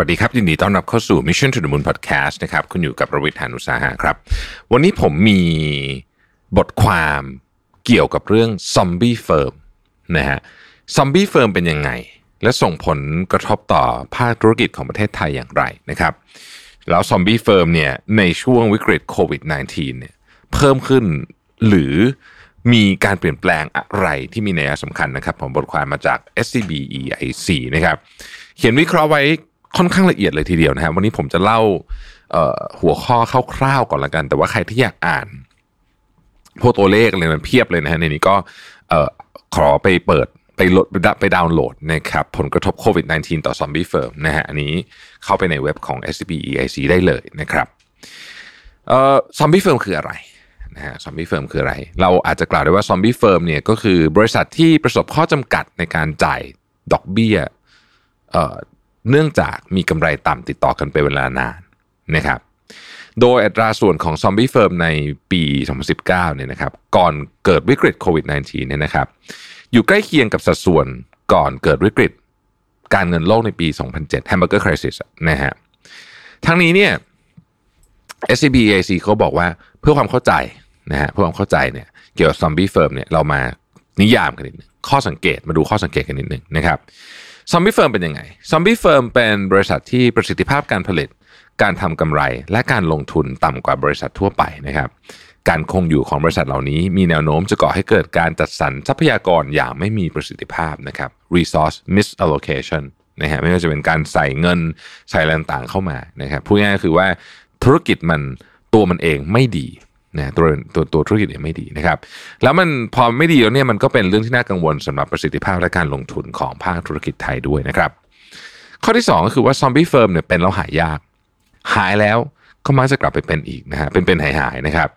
วัสดีครับ ยินดีต้อนรับเข้าสู่ Mission to the Moon Podcast นะครับ คุณอยู่กับประวิทยานุสาหะครับ วันนี้ผมมีบทความเกี่ยวกับเรื่อง Zombie Firm นะฮะ Zombie Firm เป็นยังไง และส่งผลกระทบต่อภาคธุรกิจของประเทศไทยอย่างไรนะครับ แล้ว Zombie Firm เนี่ยในช่วงวิกฤตโควิด -19 เนี่ยเพิ่มขึ้นหรือมีการเปลี่ยนแปลงอะไรที่มีนัยสำคัญนะครับ ผมบทความมาจาก SCB EIC นะครับ เขียนวิเคราะห์ไว้ ค่อนข้างละเอียดเลยทีเดียวนะครับวันนี้ผมจะเล่าหัวข้อคร่าวๆก่อนละกัน แต่ว่าใครที่อยากอ่านพวกตัวเลขอะไรมันเพียบเลยนะฮะในนี้ก็ขอไปเปิดไปโหลดไปดาวน์โหลดนะครับผลกระทบโควิด -19 ต่อ zombie firm นะฮะอันนี้เข้าไปในเว็บของ SCB EIC ได้เลยนะครับ zombie firm คืออะไรนะฮะ zombie firm คืออะไร เราอาจจะกล่าวได้ว่า zombie firm เนี่ยก็คือบริษัทที่ประสบข้อจำกัดในการจ่ายดอกเบี้ย เนื่องจากมีกำไรต่ำติดต่อกันเป็นเวลานานนะครับ โดยอัตราส่วนของ zombie firm ในปี 2019 เนี่ยนะครับ ก่อนเกิดวิกฤตโควิด -19 เนี่ยนะครับ อยู่ใกล้เคียงกับสัดส่วนก่อนเกิดวิกฤต การเงินโลกในปี 2007 Hamburger Crisis นะฮะ ทั้งนี้เนี่ย SCB EIC เขาบอกว่าเพื่อความเข้าใจนะฮะเพื่อความเข้าใจเนี่ยเกี่ยวกับ zombie firm เนี่ยเรามานิยามกันนิดนึงข้อสังเกตมาดูข้อสังเกตกันนิดนึงนะครับ zombie firm เป็นยังไง zombie firm เป็นบริษัทที่ประสิทธิภาพการผลิต การทำกำไร และการลงทุนต่ำกว่าบริษัททั่วไปนะครับ การคงอยู่ของบริษัทเหล่านี้ มีแนวโน้มจะก่อให้เกิดการจัดสรรทรัพยากรอย่างไม่มีประสิทธิภาพนะครับ resource misallocation นะฮะไม่ว่าจะเป็นการใส่เงินใส่แรงต่างเข้ามานะครับพูดง่ายๆคือว่าธุรกิจมันตัวมันเองไม่ดี นะตัวตัวตัวธุรกิจเนี่ยไม่ดีนะครับ แล้วมันพอไม่ดีแล้วเนี่ยมันก็เป็นเรื่องที่น่ากังวลสำหรับประสิทธิภาพและการลงทุนของภาคธุรกิจไทยด้วยนะครับ ข้อที่ 2 ก็คือว่า zombie firm เนี่ยเป็นแล้วหายยาก หายแล้วก็มักจะกลับไปเป็นอีกนะฮะเป็นเป็นหายหายนะครับ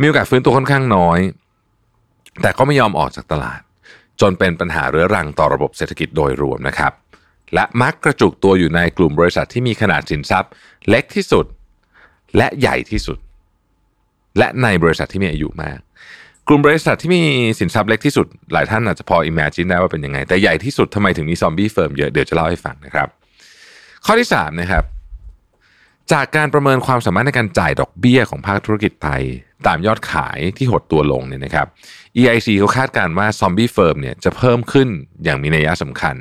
มีโอกาสฟื้นตัวค่อนข้างน้อย แต่ก็ไม่ยอมออกจากตลาด จนเป็นปัญหาเรื้อรังต่อระบบเศรษฐกิจโดยรวมนะครับ และมักกระจุกตัวอยู่ในกลุ่มบริษัทที่มีขนาดสินทรัพย์ เล็กที่สุดและใหญ่ที่สุด และในบริษัทที่มีอายุมากกลุ่มบริษัทที่มีสินทรัพย์เล็กที่สุดหลายท่านอาจจะพอ imagine ได้ว่าเป็นยังไง แต่ใหญ่ที่สุดทำไมถึงมี zombie firm เยอะเดี๋ยวจะเล่าให้ฟังนะครับ ข้อที่3นะครับจากการประเมินความสามารถในการจ่ายดอกเบี้ยของภาคธุรกิจไทย ตามยอดขายที่หดตัวลงเนี่ยนะครับ EIC เขาคาดการณ์ว่า zombie firm เนี่ยจะเพิ่มขึ้นอย่างมีนัยสำคัญ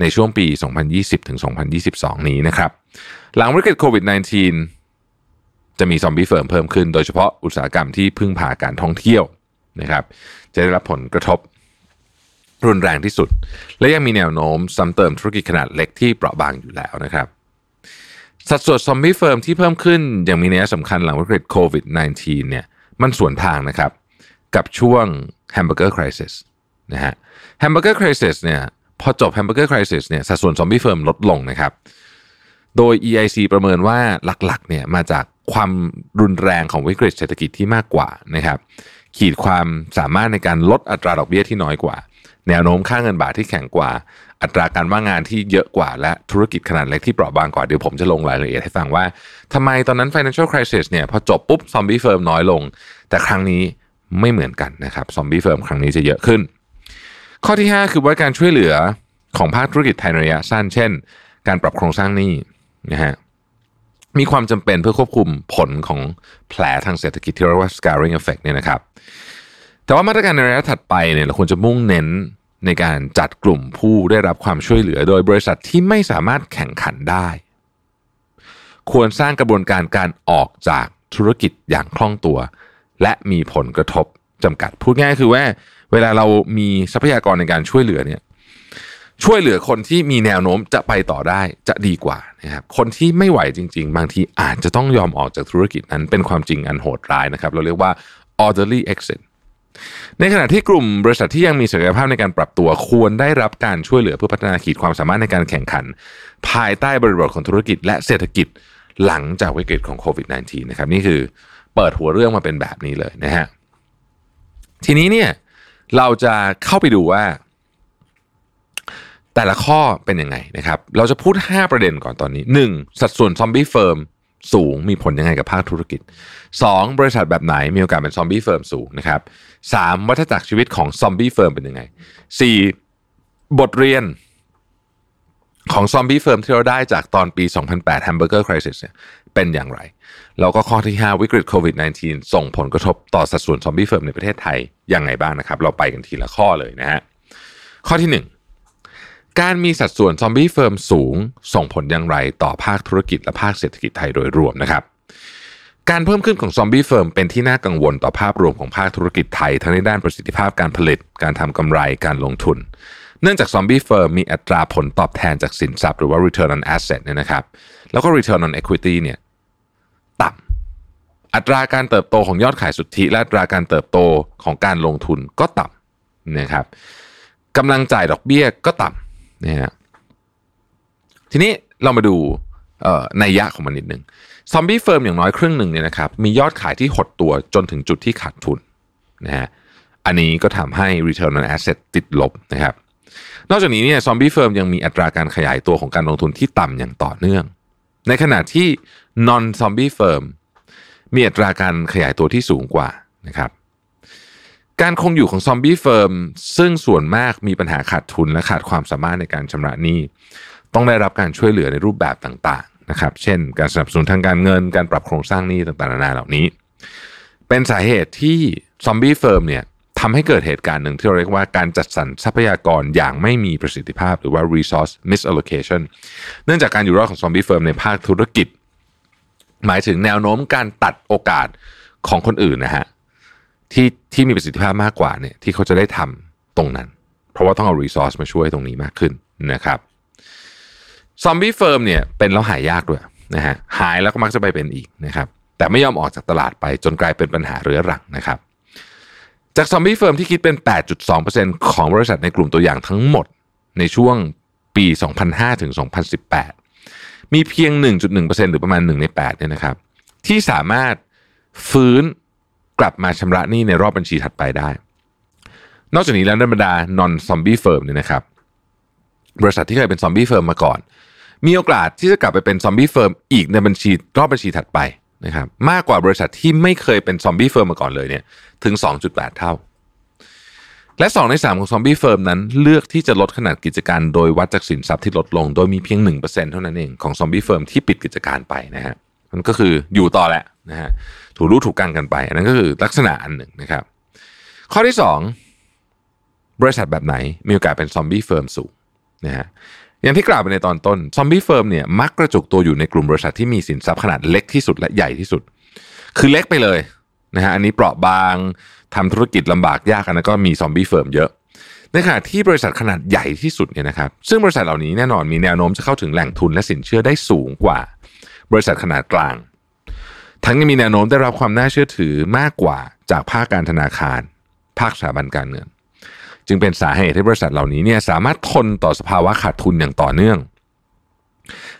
ในช่วงปี 2020 ถึง 2022 นี้นะครับ หลังวิกฤตโควิด -19 จะมี zombie firm เพิ่มขึ้น โดยเฉพาะอุตสาหกรรมที่พึ่งพาการท่องเที่ยวนะครับ จะได้รับผลกระทบรุนแรงที่สุด และยังมีแนวโน้มซ้ำเติมธุรกิจขนาดเล็กที่เปราะบางอยู่แล้วนะครับ สัดส่วน zombie firm ที่เพิ่มขึ้นอย่างมีนัยสำคัญหลังวิกฤตโควิด -19 เนี่ยมันสวนทางนะครับ กับช่วง Hamburger Crisis นะฮะ Hamburger Crisis เนี่ยพอจบ Hamburger Crisis เนี่ยสัดส่วน zombie firm ลดลงนะครับ โดย EIC ประเมินว่าหลักๆเนี่ยมาจากความรุนแรงของวิกฤตเศรษฐกิจที่มากกว่านะครับขีดความสามารถในการลดอัตราดอกเบี้ยที่น้อยกว่า แนวโน้มค่าเงินบาทที่แข็งกว่า อัตราการว่างงานที่เยอะกว่า และธุรกิจขนาดเล็กที่เปราะบางกว่า เดี๋ยวผมจะลงรายละเอียดให้ฟังว่าทำไมตอนนั้น financial crisis เนี่ยพอจบปุ๊บ zombie firm น้อยลง แต่ครั้งนี้ไม่เหมือนกันนะครับซอมบี้เฟิร์มครั้งนี้จะเยอะขึ้น ข้อที่ 5 คือว่าการช่วยเหลือของภาคธุรกิจไทยในระยะสั้นเช่น การปรับโครงสร้างหนี้ นะฮะมีความจำเป็นเพื่อควบคุมผลของแผลทางเศรษฐกิจที่เรียกว่า scarring effect เนี่ยนะครับ แต่ว่ามาตรการในระยะถัดไปเนี่ยเราควรจะมุ่งเน้นในการจัดกลุ่มผู้ได้รับความช่วยเหลือ โดยบริษัทที่ไม่สามารถแข่งขันได้ ควรสร้างกระบวนการการออกจากธุรกิจอย่างคล่องตัว และมีผลกระทบจำกัด พูดง่ายคือว่า เวลาเรามีทรัพยากรในการช่วยเหลือเนี่ย ช่วยเหลือคนที่มีแนวโน้มจะไปต่อได้จะดีกว่านะครับคนที่ไม่ไหวจริง ๆ บางทีอาจจะต้องยอมออกจากธุรกิจนั้นเป็นความจริงอันโหดร้ายนะครับ เราเรียกว่า orderly exit ในขณะที่กลุ่มบริษัทที่ยังมีศักยภาพในการปรับตัวควรได้รับการช่วยเหลือเพื่อพัฒนาขีดความสามารถในการแข่งขัน ภายใต้บริบทของธุรกิจ และเศรษฐกิจหลังจากวิกฤตของโควิด -19 นะครับนี่คือเปิดหัวเรื่องมาเป็นแบบนี้เลยนะฮะทีนี้เนี่ยเราจะเข้าไปดูว่า แต่ละข้อเป็นยังไงนะครับ เราจะพูด 5 ประเด็นก่อนตอนนี้ 1. สัดส่วน zombie firm สูงมีผลยังไงกับภาคธุรกิจ 2. บริษัทแบบไหนมีโอกาสเป็น zombie firm สูงนะครับ 3. วัฏจักรชีวิตของ zombie firm เป็นยังไง 4. บทเรียนของ zombie firm ที่เราได้จากตอนปี 2008 Hamburger Crisis เนี่ยเป็นอย่างไร แล้วก็ข้อที่ 5 วิกฤตโควิด -19 ส่งผลกระทบต่อสัดส่วน zombie firm ในประเทศไทยยังไงบ้างนะครับ เราไปกันทีละข้อเลยนะฮะข้อที่ 1 การมีสัดส่วน zombie firm สูง ส่งผลอย่างไรต่อภาคธุรกิจและภาคเศรษฐกิจไทยโดยรวมนะครับ การเพิ่มขึ้นของ zombie firm เป็นที่น่ากังวลต่อภาพรวมของภาคธุรกิจไทย ทั้งในด้านประสิทธิภาพการผลิต การทำกำไร การลงทุน เนื่องจาก zombie firm มีอัตราผลตอบแทนจากสินทรัพย์หรือว่า return on asset เนี่ยนะครับ แล้วก็ return on equity เนี่ยต่ำอัตราการเติบโตของยอดขายสุทธิ และอัตราการเติบโตของการลงทุนก็ต่ำนะครับกำลังจ่ายดอกเบี้ยก็ต่ำ นะฮะทีนี้เรามาดูนัยยะของมันนิดนึง zombie firm อย่างน้อยครึ่งหนึ่งเนี่ยนะครับมียอดขายที่หดตัวจนถึงจุดที่ขาดทุนนะฮะอันนี้ก็ทำให้ return on asset ติดลบนะครับนอกจากนี้เนี่ย zombie firm ยังมีอัตราการขยายตัวของการลงทุนที่ต่ำอย่างต่อเนื่อง ในขณะที่ non zombie firm มีอัตราการขยายตัวที่สูงกว่านะครับ การคงอยู่ของ zombie firm ซึ่งส่วนมากมีปัญหาขาดทุนและขาดความสามารถในการชำระหนี้ ต้องได้รับการช่วยเหลือในรูปแบบต่างๆนะครับ เช่น การสนับสนุนทางการเงิน การปรับโครงสร้างหนี้ต่างๆนานาเหล่านี้ เป็นสาเหตุที่ zombie firm เนี่ยทำให้เกิดเหตุการณ์หนึ่งที่เราเรียกว่าการจัดสรรทรัพยากรอย่างไม่มีประสิทธิภาพ หรือว่า resource misallocation เนื่องจากการอยู่รอดของ zombie firm ในภาคธุรกิจ หมายถึงแนวโน้มการตัดโอกาสของคนอื่นนะฮะ ที่ที่มีประสิทธิภาพมากกว่าเนี่ยที่เขาจะได้ทำตรงนั้น เพราะว่าต้องเอา resource มาช่วยตรงนี้มากขึ้นนะครับ zombie firm เนี่ยเป็นแล้วหายยากด้วยนะฮะหายแล้วก็มักจะไปเป็นอีกนะครับแต่ไม่ยอมออกจากตลาดไปจนกลายเป็นปัญหาเรื้อรังนะครับจาก zombie firm ที่คิดเป็น 8.2%ของบริษัทในกลุ่มตัวอย่างทั้งหมดในช่วงปี 2005 ถึง 2018 มีเพียง 1.1%หรือประมาณ 1 ใน8เนี่ยนะครับที่สามารถฟื้น กลับมาชำระหนี้ในรอบบัญชีถัดไปได้ นอกจากนี้แล้วในบรรดา non zombie firm เนี่ยนะครับ บริษัทที่เคยเป็น zombie firm มาก่อน มีโอกาสที่จะกลับไปเป็น zombie firm อีกในบัญชีรอบบัญชีถัดไปนะครับมากกว่าบริษัทที่ไม่เคยเป็น zombie firm มาก่อนเลยเนี่ยถึง 2.8 เท่า และ 2 ใน 3 ของ zombie firm นั้น เลือกที่จะลดขนาดกิจการโดยวัดจากสินทรัพย์ที่ลดลง โดยมีเพียง 1%เท่านั้นเองของ zombie firm ที่ปิดกิจการไปนะฮะมันก็คืออยู่ต่อแหละนะฮะ ถูกรู้ถูกกังกันไป อันนั้นก็คือลักษณะอันหนึ่งนะครับ ข้อที่ 2 บริษัทแบบไหนมีโอกาสเป็น zombie firm สูงนะฮะอย่างที่กล่าวไปในตอนต้น zombie firm เนี่ยมักกระจุกตัวอยู่ในกลุ่มบริษัทที่มีสินทรัพย์ขนาดเล็กที่สุดและใหญ่ที่สุด คือเล็กไปเลยนะฮะอันนี้เปราะบางทำธุรกิจลำบากยากอันนั้นก็มี zombie firm เยอะในขณะที่บริษัทขนาดใหญ่ที่สุดเนี่ยนะครับซึ่งบริษัทเหล่านี้แน่นอนมีแนวโน้มจะเข้าถึงแหล่งทุนและสินเชื่อได้สูงกว่า บริษัทขนาดกลาง ทั้งยังมีแนวโน้มได้รับความน่าเชื่อถือมากกว่าจากภาคการธนาคาร ภาคสถาบันการเงิน จึงเป็นสาเหตุที่บริษัทเหล่านี้เนี่ยสามารถทนต่อสภาวะขาดทุนอย่างต่อเนื่อง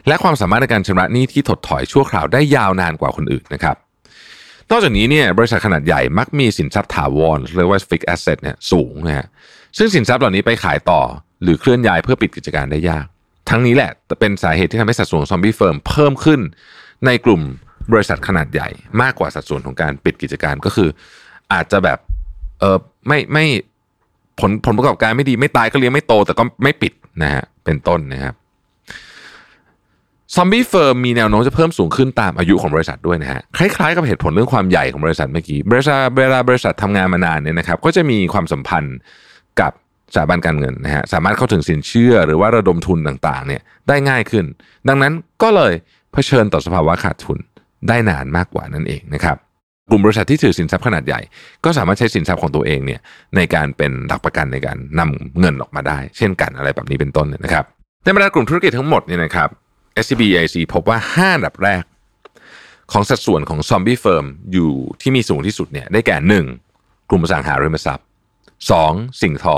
และความสามารถในการชำระหนี้ที่ถดถอยชั่วคราวได้ยาวนานกว่าคนอื่นนะครับนอกจากนี้เนี่ยบริษัทขนาดใหญ่มักมีสินทรัพย์ถาวรเรียกว่า fixed asset เนี่ยสูงนะฮะซึ่งสินทรัพย์เหล่านี้ไปขายต่อ หรือเคลื่อนย้ายเพื่อปิดกิจการได้ยาก ทั้งนี้แหละเป็นสาเหตุที่ทำให้สัดส่วน zombie firm เพิ่มขึ้นในกลุ่ม บริษัทขนาดใหญ่มากกว่าสัดส่วนของการปิดกิจการก็คือ อาจจะแบบเออไม่ไม่ผลผลประกอบการไม่ดีไม่ตายก็เลี้ยงไม่โต แต่ก็ไม่ปิดนะฮะเป็นต้นนะครับ zombie firm มีแนวโน้มจะเพิ่มสูงขึ้นตามอายุของบริษัทด้วยนะฮะคล้ายๆกับเหตุผลเรื่องความใหญ่ของบริษัทเมื่อกี้บริษัทเวลาบริษัททำงานมานานเนี่ยนะครับก็จะมีความสัมพันธ์กับสถาบันการเงินนะฮะสามารถเข้าถึงสินเชื่อหรือว่าระดมทุนต่างๆเนี่ยได้ง่ายขึ้น ดังนั้นก็เลยเผชิญต่อสภาวะขาดทุน ได้นานมากกว่านั่นเองนะครับกลุ่มบริษัทที่ถือสินทรัพย์ขนาดใหญ่ ก็สามารถใช้สินทรัพย์ของตัวเองเนี่ยในการเป็นหลักประกันในการนำเงินออกมาได้ เช่นกันอะไรแบบนี้เป็นต้นนะครับในบรรดากลุ่มธุรกิจทั้งหมดเนี่ยนะครับ SCB EIC พบว่า5อันดับแรก ของสัดส่วนของ zombie firm อยู่ที่มีสูงที่สุดเนี่ยได้แก่ 1. กลุ่มอสังหาริมทรัพย์ 2. สิ่งทอ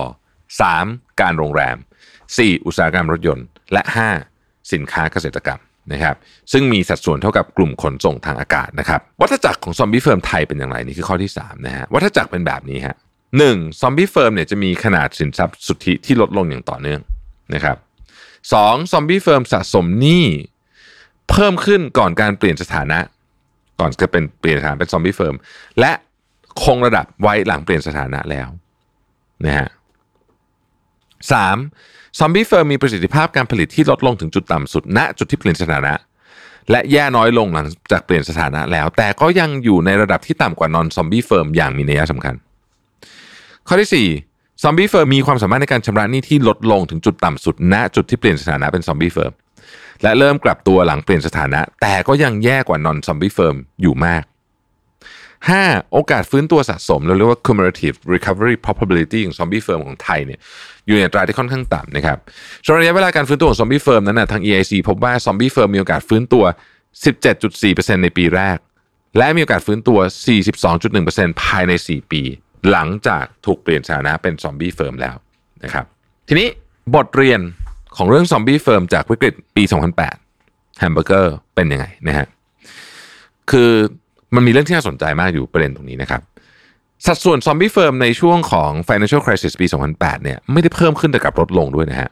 3. การโรงแรม 4. อุตสาหกรรมรถยนต์ และ 5. สินค้าเกษตรกรรม นะครับซึ่งมีสัดส่วนเท่ากับกลุ่มขนส่งทางอากาศนะครับวัฏจักรของ zombie firm ไทยเป็นอย่างไรนี่คือข้อที่3นะฮะวัฏจักรเป็นแบบนี้ฮะหนึ่ง zombie firm เนี่ยจะมีขนาดสินทรัพย์สุทธิที่ลดลงอย่างต่อเนื่องนะครับสอง zombie firm สะสมหนี้เพิ่มขึ้นก่อนการเปลี่ยนสถานะ ก่อนจะเป็นเปลี่ยนสถานะเป็น zombie firm และคงระดับไว้หลังเปลี่ยนสถานะแล้วนะฮะสาม zombie firm มีประสิทธิภาพการผลิตที่ลดลงถึงจุดต่ำสุดณจุดที่เปลี่ยนสถานะ และแย่น้อยลงหลังจากเปลี่ยนสถานะแล้ว แต่ก็ยังอยู่ในระดับที่ต่ำกว่า non-zombie firm อย่างมีนัยสำคัญ ข้อที่4 zombie firm มีความสามารถในการชำระหนี้ที่ลดลงถึงจุดต่ำสุด ณจุดที่เปลี่ยนสถานะเป็น zombie firmและเริ่มกลับตัวหลังเปลี่ยนสถานะ แต่ก็ยังแย่กว่า non-zombie firm อยู่มาก 5. โอกาสฟื้นตัวสะสมเราเรียกว่า cumulative recovery probability ของ zombie firm ของไทยเนี่ยอยู่ในอัตราที่ค่อนข้างต่ำนะครับช่วงระยะเวลาการฟื้นตัวของ zombie firm นั้นนะทาง EIC พบว่า zombie firm มีโอกาสฟื้นตัว 17.4%ในปีแรก และมีโอกาสฟื้นตัว 42.1%ภายใน 4 ปี หลังจากถูกเปลี่ยนสถานะเป็น zombie firm แล้วนะครับทีนี้บทเรียนของเรื่อง zombie firm จากวิกฤตปี 2008แฮมเบอร์เกอร์เป็นยังไงนะฮะคือ มันมีเรื่องที่น่าสนใจมากอยู่ประเด็นตรงนี้นะครับ สัดส่วน zombie firm ในช่วงของ financial crisis ปี 2008 เนี่ยไม่ได้เพิ่มขึ้นแต่กลับลดลงด้วยนะฮะ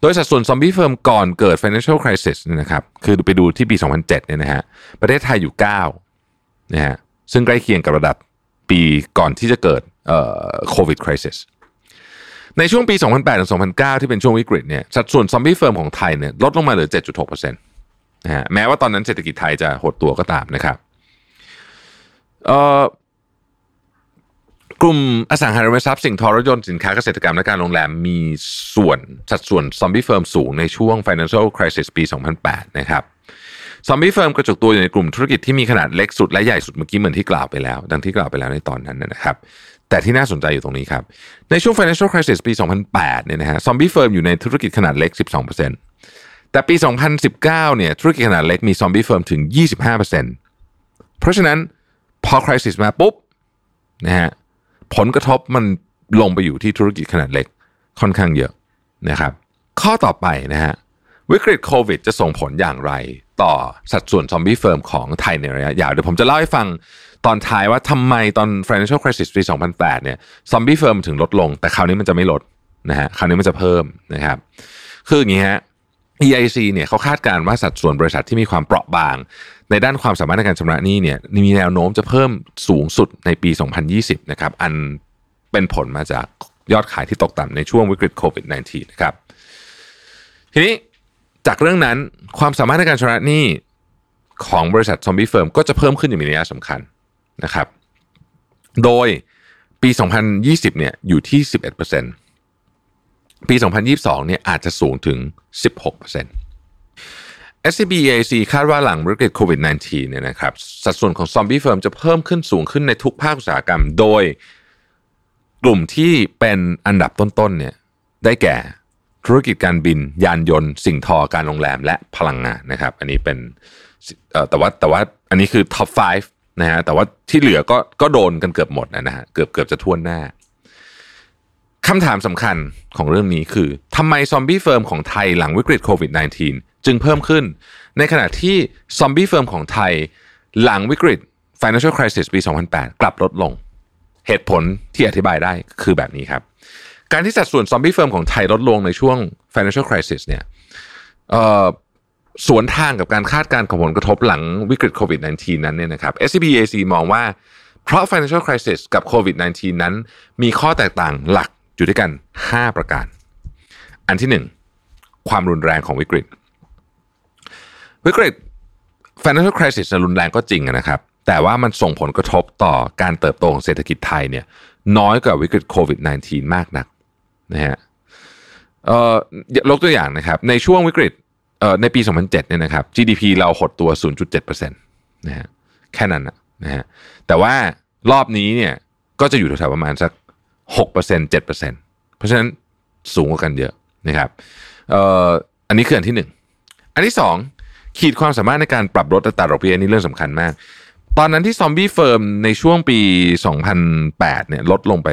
โดยสัดส่วน zombie firm ก่อนเกิด financial crisis เนี่ยนะครับคือไปดูที่ปี 2007 เนี่ยนะฮะประเทศไทยอยู่9นะฮะซึ่งใกล้เคียงกับระดับปีก่อนที่จะเกิดเอ่อโควิด crisis ในช่วงปี 2008ถึง2009 ที่เป็นช่วงวิกฤตเนี่ยสัดส่วน zombie firm ของไทยเนี่ยลดลงมาเหลือ 7.6%นะฮะแม้ว่าตอนนั้นเศรษฐกิจไทยจะหดตัวก็ตามนะครับ กลุ่มอสังหาริมทรัพย์สิ่งทอรถยนต์สินค้าเกษตรกรรมและการโรงแรมมีส่วนสัดส่วน zombie firm สูงในช่วง financial crisis ปี 2008 นะครับzombie firm กระจุกตัวอยู่ในกลุ่มธุรกิจที่มีขนาดเล็กสุดและใหญ่สุดเมื่อกี้เหมือนที่กล่าวไปแล้ว ดังที่กล่าวไปแล้วในตอนต้นนะครับ แต่ที่น่าสนใจอยู่ตรงนี้ครับ ในช่วง financial crisis ปี 2008 เนี่ยนะฮะ zombie firm อยู่ในธุรกิจขนาดเล็ก 12%แต่ปี 2019 เนี่ยธุรกิจขนาดเล็กมี zombie firm ถึง 25%เพราะฉะนั้น พอ crisis มาปุ๊บนะฮะผลกระทบมันลงไปอยู่ที่ธุรกิจขนาดเล็กค่อนข้างเยอะนะครับ ข้อต่อไปนะฮะวิกฤตโควิดจะส่งผลอย่างไร ต่อสัดส่วน zombie firm ของไทยในระยะยาว เดี๋ยวผมจะเล่าให้ฟังตอนท้ายว่าทำไมตอน financial crisis ปี 2008 เนี่ย zombie firm ถึงลดลง แต่คราวนี้มันจะไม่ลดนะฮะคราวนี้มันจะเพิ่มนะครับ คืออย่างนี้ฮะ EIC เนี่ยเขาคาดการณ์ว่าสัดส่วนบริษัทที่มีความเปราะบาง ในด้านความสามารถในการชำระหนี้เนี่ยมีแนวโน้มจะเพิ่มสูงสุดในปี 2020 นะครับ อันเป็นผลมาจากยอดขายที่ตกต่ำในช่วงวิกฤตโควิด -19 นะครับ ทีนี้จากเรื่องนั้นความสามารถในการชำระหนี้ของบริษัท zombie firm ก็จะเพิ่มขึ้นอย่างมีนัยสำคัญนะครับ โดยปี 2020 เนี่ยอยู่ที่ 11%ปี 2022 เนี่ยอาจจะสูงถึง 16% SCB EIC คาดว่าหลังวิกฤตโควิด -19 เนี่ยนะครับสัดส่วนของ zombie firm จะเพิ่มขึ้นสูงขึ้นในทุกภาคอุตสาหกรรม โดยกลุ่มที่เป็นอันดับต้นๆเนี่ยได้แก่ธุรกิจการบิน ยานยนต์ สิ่งทอการโรงแรมและพลังงานนะครับ อันนี้เป็นแต่ว่าแต่ว่าอันนี้คือ top 5นะฮะแต่ว่าที่เหลือก็ก็โดนกันเกือบหมดนะฮะเกือบเกือบจะถ้วนหน้า คำถามสำคัญของเรื่องนี้คือทำไม zombie firm ของไทยหลังวิกฤตโควิด -19 จึงเพิ่มขึ้น ในขณะที่ zombie firm ของไทยหลังวิกฤต financial crisis ปี 2008 กลับลดลง เหตุผลที่อธิบายได้คือแบบนี้ครับ การที่สัดส่วน zombie firm ของไทยลดลงในช่วง financial crisis เนี่ยสวนทางกับการคาดการณ์ของผลกระทบหลังวิกฤตโควิด -19 นั้นเนี่ยนะครับ SCB EIC มองว่าเพราะ financial crisis กับโควิด -19 นั้น มีข้อแตกต่างหลัก อยู่ด้วยกัน 5 ประการ อันที่ 1 ความรุนแรงของวิกฤต วิกฤต financial crisis รุนแรงก็จริงนะครับ แต่ว่ามันส่งผลกระทบต่อการเติบโตของเศรษฐกิจไทยเนี่ยน้อยกว่าวิกฤตโควิด -19 มากนักนะฮะเอ่อยกตัวอย่างนะครับ ในช่วงวิกฤตเอ่อในปี 2007เนี่ยนะครับ GDP เราหดตัว 0.7%นะฮะแค่นั้นนะฮะแต่ว่ารอบนี้เนี่ยก็จะอยู่แถวๆประมาณสัก 6% 7%เพราะฉะนั้นสูงกว่ากันเยอะนะครับเอ่ออันนี้คืออันที่หนึ่งอันที่สองขีดความสามารถในการปรับลดอัตราดอกเบี้ยนี่เรื่องสำคัญมาก ตอนนั้นที่ zombie firm ในช่วงปี 2008เนี่ยลดลงไป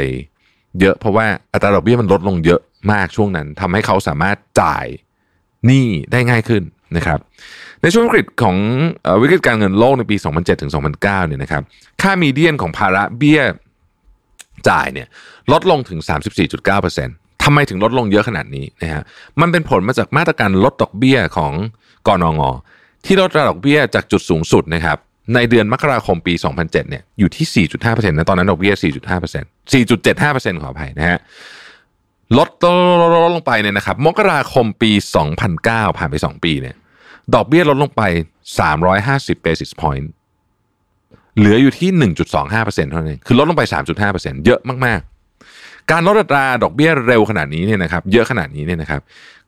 เยอะเพราะว่าอัตราดอกเบี้ยมันลดลงเยอะมากช่วงนั้นทำให้เขาสามารถจ่ายหนี้ได้ง่ายขึ้นนะครับ ในช่วงวิกฤตของวิกฤตการเงินโลกในปี 2007ถึง2009เนี่ยนะครับ ค่ามีเดียนของภาระเบี้ย จ่ายเนี่ยลดลงถึง 34.9%ทำไมถึงลดลงเยอะขนาดนี้นะฮะมันเป็นผลมาจากมาตรการลดดอกเบี้ยของกอนงที่ลดระดอกเบี้ยจากจุดสูงสุดนะครับในเดือนมกราคมปี 2007เนี่ยอยู่ที่ 4.5%นะตอนนั้นดอกเบี้ย 4.5% 4.75%ขออภัยนะฮะลดลดลดลดลงไปเนี่ยนะครับมกราคมปี 2009 ผ่านไป 2 ปีเนี่ยดอกเบี้ยลดลงไป 350 basis point เหลืออยู่ที่ 1.25%เท่านั้นคือลดลงไป 3.5%เยอะมากๆ การลดอัตราดอกเบี้ยเร็วขนาดนี้เนี่ยนะครับเยอะขนาดนี้เนี่ยนะครับ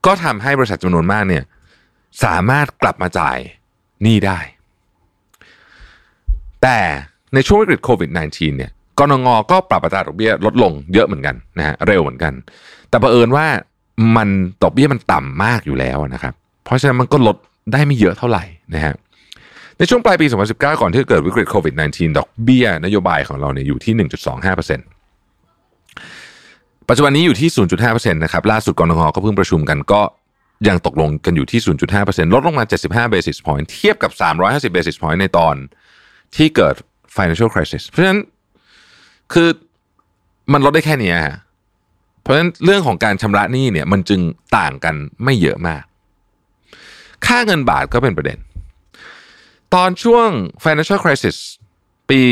ก็ทำให้บริษัทจำนวนมากเนี่ยสามารถกลับมาจ่ายหนี้ได้ แต่ในช่วงวิกฤตโควิด -19 เนี่ยกนงก็ปรับอัตราดอกเบี้ยลดลงเยอะเหมือนกันนะฮะเร็วเหมือนกัน แต่บังเอิญว่ามันดอกเบี้ยมันต่ำมากอยู่แล้วนะครับ เพราะฉะนั้นมันก็ลดได้ไม่เยอะเท่าไหร่นะฮะ ในช่วงปลายปี 2019 ก่อนที่จะเกิดวิกฤตโควิด -19 ดอกเบี้ยนโยบายของเราเนี่ยอยู่ที่ 1.25%ปัจจุบันนี้อยู่ที่ 0.5%นะครับ ล่าสุดกรงก็เพิ่งประชุมกันก็ยังตกลงกันอยู่ที่ 0.5%ลดลงมา 75 basis point เทียบกับ 350 basis point ในตอนที่เกิด financial crisis เพราะฉะนั้นคือมันลดได้แค่นี้ฮะ เพราะฉะนั้นเรื่องของการชำระหนี้เนี่ยมันจึงต่างกันไม่เยอะมาก ค่าเงินบาทก็เป็นประเด็น ตอนช่วง financial crisis ปี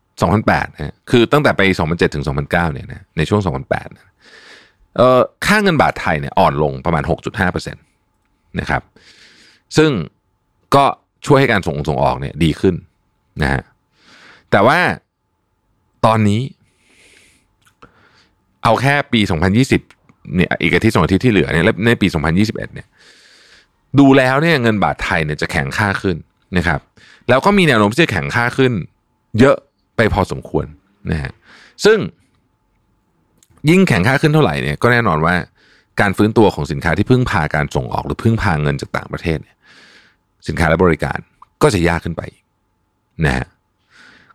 2008นะคือตั้งแต่ปี2007 ถึง 2009เนี่ยนะในช่วง 2008นะเอ่อค่าเงินบาทไทยเนี่ยอ่อนลงประมาณ 6.5%นะครับ ซึ่งก็ช่วยให้การส่งส่งออกเนี่ยดีขึ้นนะฮะแต่ว่าตอนนี้ เอาแค่ปี 2020เนี่ยอีกอาทิตย์สองอาทิตย์ที่เหลือเนี่ยและในปี 2021 เนี่ย ดูแล้วเนี่ยเงินบาทไทยเนี่ยจะแข็งค่าขึ้นนะครับ แล้วก็มีแนวโน้มที่จะแข็งค่าขึ้น เยอะไปพอสมควรนะฮะซึ่งยิ่งแข็งค่าขึ้นเท่าไหร่เนี่ยก็แน่นอนว่าการฟื้นตัวของสินค้าที่พึ่งพาการส่งออกหรือพึ่งพาเงินจากต่างประเทศเนี่ยสินค้าและบริการก็จะยากขึ้นไปนะฮะ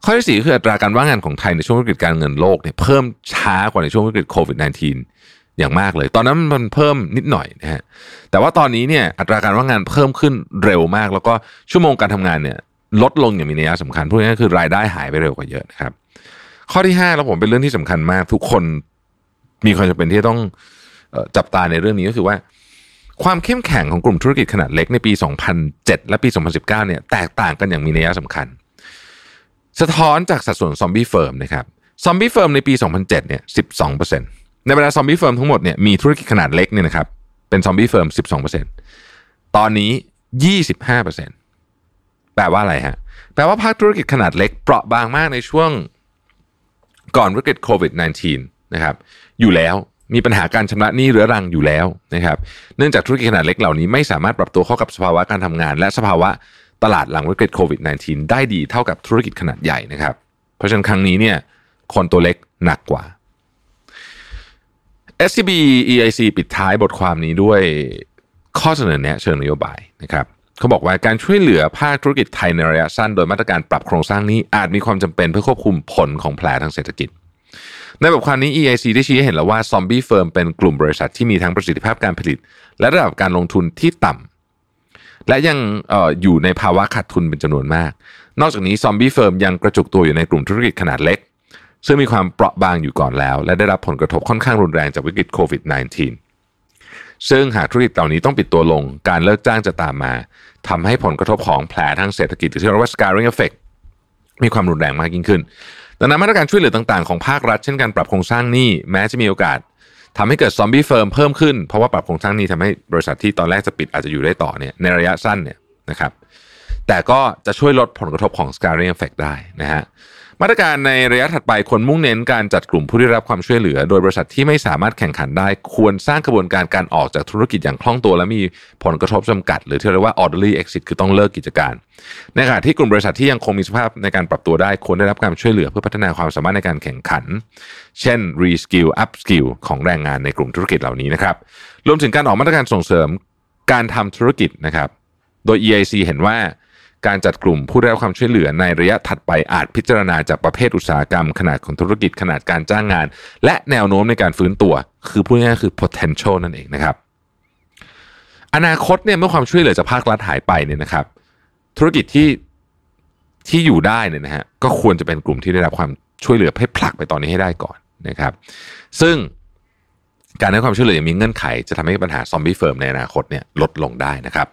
ข้อที่สี่คืออัตราการว่างงานของไทยในช่วงวิกฤตการเงินโลกเนี่ยเพิ่มช้ากว่าในช่วงวิกฤตโควิด -19 อย่างมากเลย ตอนนั้นมันเพิ่มนิดหน่อยนะฮะแต่ว่าตอนนี้เนี่ยอัตราการว่างงานเพิ่มขึ้นเร็วมาก แล้วก็ชั่วโมงการทำงานเนี่ยลดลงอย่างมีนัยสำคัญพูดง่ายๆคือรายได้หายไปเร็วกว่าเยอะนะครับ ข้อที่ห้าแล้วผมเป็นเรื่องที่สำคัญมาก ทุกคนมีความจำเป็นที่ต้องจับตาในเรื่องนี้ก็คือว่า ความเข้มแข็งของกลุ่มธุรกิจขนาดเล็กในปี 2007 และปี 2019 เนี่ยแตกต่างกันอย่างมีนัยสำคัญ สะท้อนจากสัดส่วน zombie firm นะครับ zombie firm ในปี 2007 เนี่ย 12% ในเวลา zombie firm ทั้งหมดเนี่ยมีธุรกิจขนาดเล็กเนี่ยนะครับเป็น zombie firm 12%ตอนนี้ 25%แปลว่าอะไรฮะแปลว่าภาคธุรกิจขนาดเล็กเปราะบางมากในช่วงก่อนวิกฤตโควิด -19 นะครับอยู่แล้วมีปัญหาการชำระหนี้เรื้อรังอยู่แล้วนะครับ เนื่องจากธุรกิจขนาดเล็กเหล่านี้ไม่สามารถปรับตัวเข้ากับสภาวะการทำงาน และสภาวะตลาดหลังวิกฤตโควิด -19 ได้ดีเท่ากับธุรกิจขนาดใหญ่นะครับ เพราะฉะนั้นครั้งนี้เนี่ยคนตัวเล็กหนักกว่า SCB EIC ปิดท้ายบทความนี้ด้วยข้อเสนอแนะเชิงนโยบายนะครับเขาบอกว่าการช่วยเหลือภาคธุรกิจไทยในระยะสั้น โดยมาตรการปรับโครงสร้างหนี้อาจมีความจำเป็นเพื่อควบคุมผลของแผลทางเศรษฐกิจ ในบทความนี้ EIC ได้ชี้ให้เห็นแล้วว่า zombie firm เป็นกลุ่มบริษัทที่มีทั้งประสิทธิภาพการผลิต และระดับการลงทุนที่ต่ำและยังอออยู่ในภาวะขาดทุนเป็นจำนวนมาก นอกจากนี้ zombie firm ยังกระจุกตัวอยู่ในกลุ่มธุรกิจขนาดเล็ก ซึ่งมีความเปราะบางอยู่ก่อนแล้ว และได้รับผลกระทบค่อนข้างรุนแรงจากวิกฤตโควิด -19 ซึ่งหากธุรกิจเหล่านี้ต้องปิดตัวลง การเลิกจ้างจะตามมาทำให้ผลกระทบของแผลทางเศรษฐกิจหรือที่เรียกว่า scarring effect มีความรุนแรงมากยิ่งขึ้น ดังนั้นมาตรการช่วยเหลือต่างๆของภาครัฐเช่นการปรับโครงสร้างหนี้แม้จะมีโอกาสทำให้เกิด zombie firm เพิ่มขึ้น เพราะว่าปรับโครงสร้างหนี้ทำให้บริษัทที่ตอนแรกจะปิดอาจจะอยู่ได้ต่อเนี่ยในระยะสั้นเนี่ยนะครับแต่ก็จะช่วยลดผลกระทบของ scarring effect ได้นะฮะ มาตรการในระยะถัดไปควรมุ่งเน้นการจัดกลุ่มผู้ได้รับความช่วยเหลือ โดยบริษัทที่ไม่สามารถแข่งขันได้ ควรสร้างกระบวนการการออกจากธุรกิจอย่างคล่องตัว และมีผลกระทบจำกัด หรือที่เรียกว่า orderly exit คือต้องเลิกกิจการ ในขณะที่กลุ่มบริษัทที่ยังคงมีสภาพในการปรับตัวได้ ควรได้รับการช่วยเหลือเพื่อพัฒนาความสามารถในการแข่งขัน เช่น reskill upskill ของแรงงานในกลุ่มธุรกิจเหล่านี้นะครับรวมถึงการออกมาตรการส่งเสริมการทำธุรกิจนะครับ โดย EIC เห็นว่า การจัดกลุ่มผู้ได้รับความช่วยเหลือในระยะถัดไปอาจพิจารณาจากประเภทอุตสาหกรรม ขนาดของธุรกิจขนาดการจ้างงาน และแนวโน้มในการฟื้นตัว คือพูดง่ายๆคือ potential นั่นเองนะครับ อนาคตเนี่ยเมื่อความช่วยเหลือจากภาครัฐหายไปเนี่ยนะครับ ธุรกิจที่ที่อยู่ได้เนี่ยนะฮะก็ควรจะเป็นกลุ่มที่ได้รับความช่วยเหลือให้ผลักไปตอนนี้ให้ได้ก่อนนะครับ ซึ่งการให้ความช่วยเหลืออย่างมีเงื่อนไข จะทำให้ปัญหาซอมบี้เฟิร์มในอนาคตเนี่ยลดลงได้นะครับ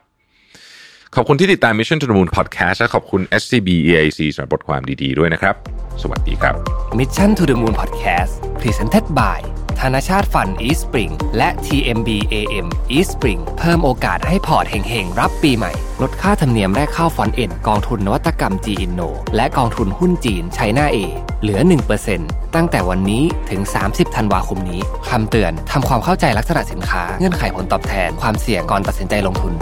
ขอบคุณที่ติดตาม Mission to the Moon Podcast และขอบคุณ SCB EIC สำหรับบทความดีๆด้วยนะครับ สวัสดีครับ Mission to the Moon Podcast Presented by ธนาชาติฟัน East Spring และ TMB AM East Spring เพิ่มโอกาสให้พอร์ตเฮงๆ รับปีใหม่ ลดค่าธรรมเนียมแรกเข้าฟอนเอ็นกองทุนนวัตกรรม G Inno และกองทุนหุ้นจีนไชน่าเอเหลือ 1%ตั้งแต่วันนี้ถึง 30 ธันวาคมนี้ คำเตือน ทำความเข้าใจลักษณะสินค้า เงื่อนไขผลตอบแทน ความเสี่ยงก่อนตัดสินใจลงทุน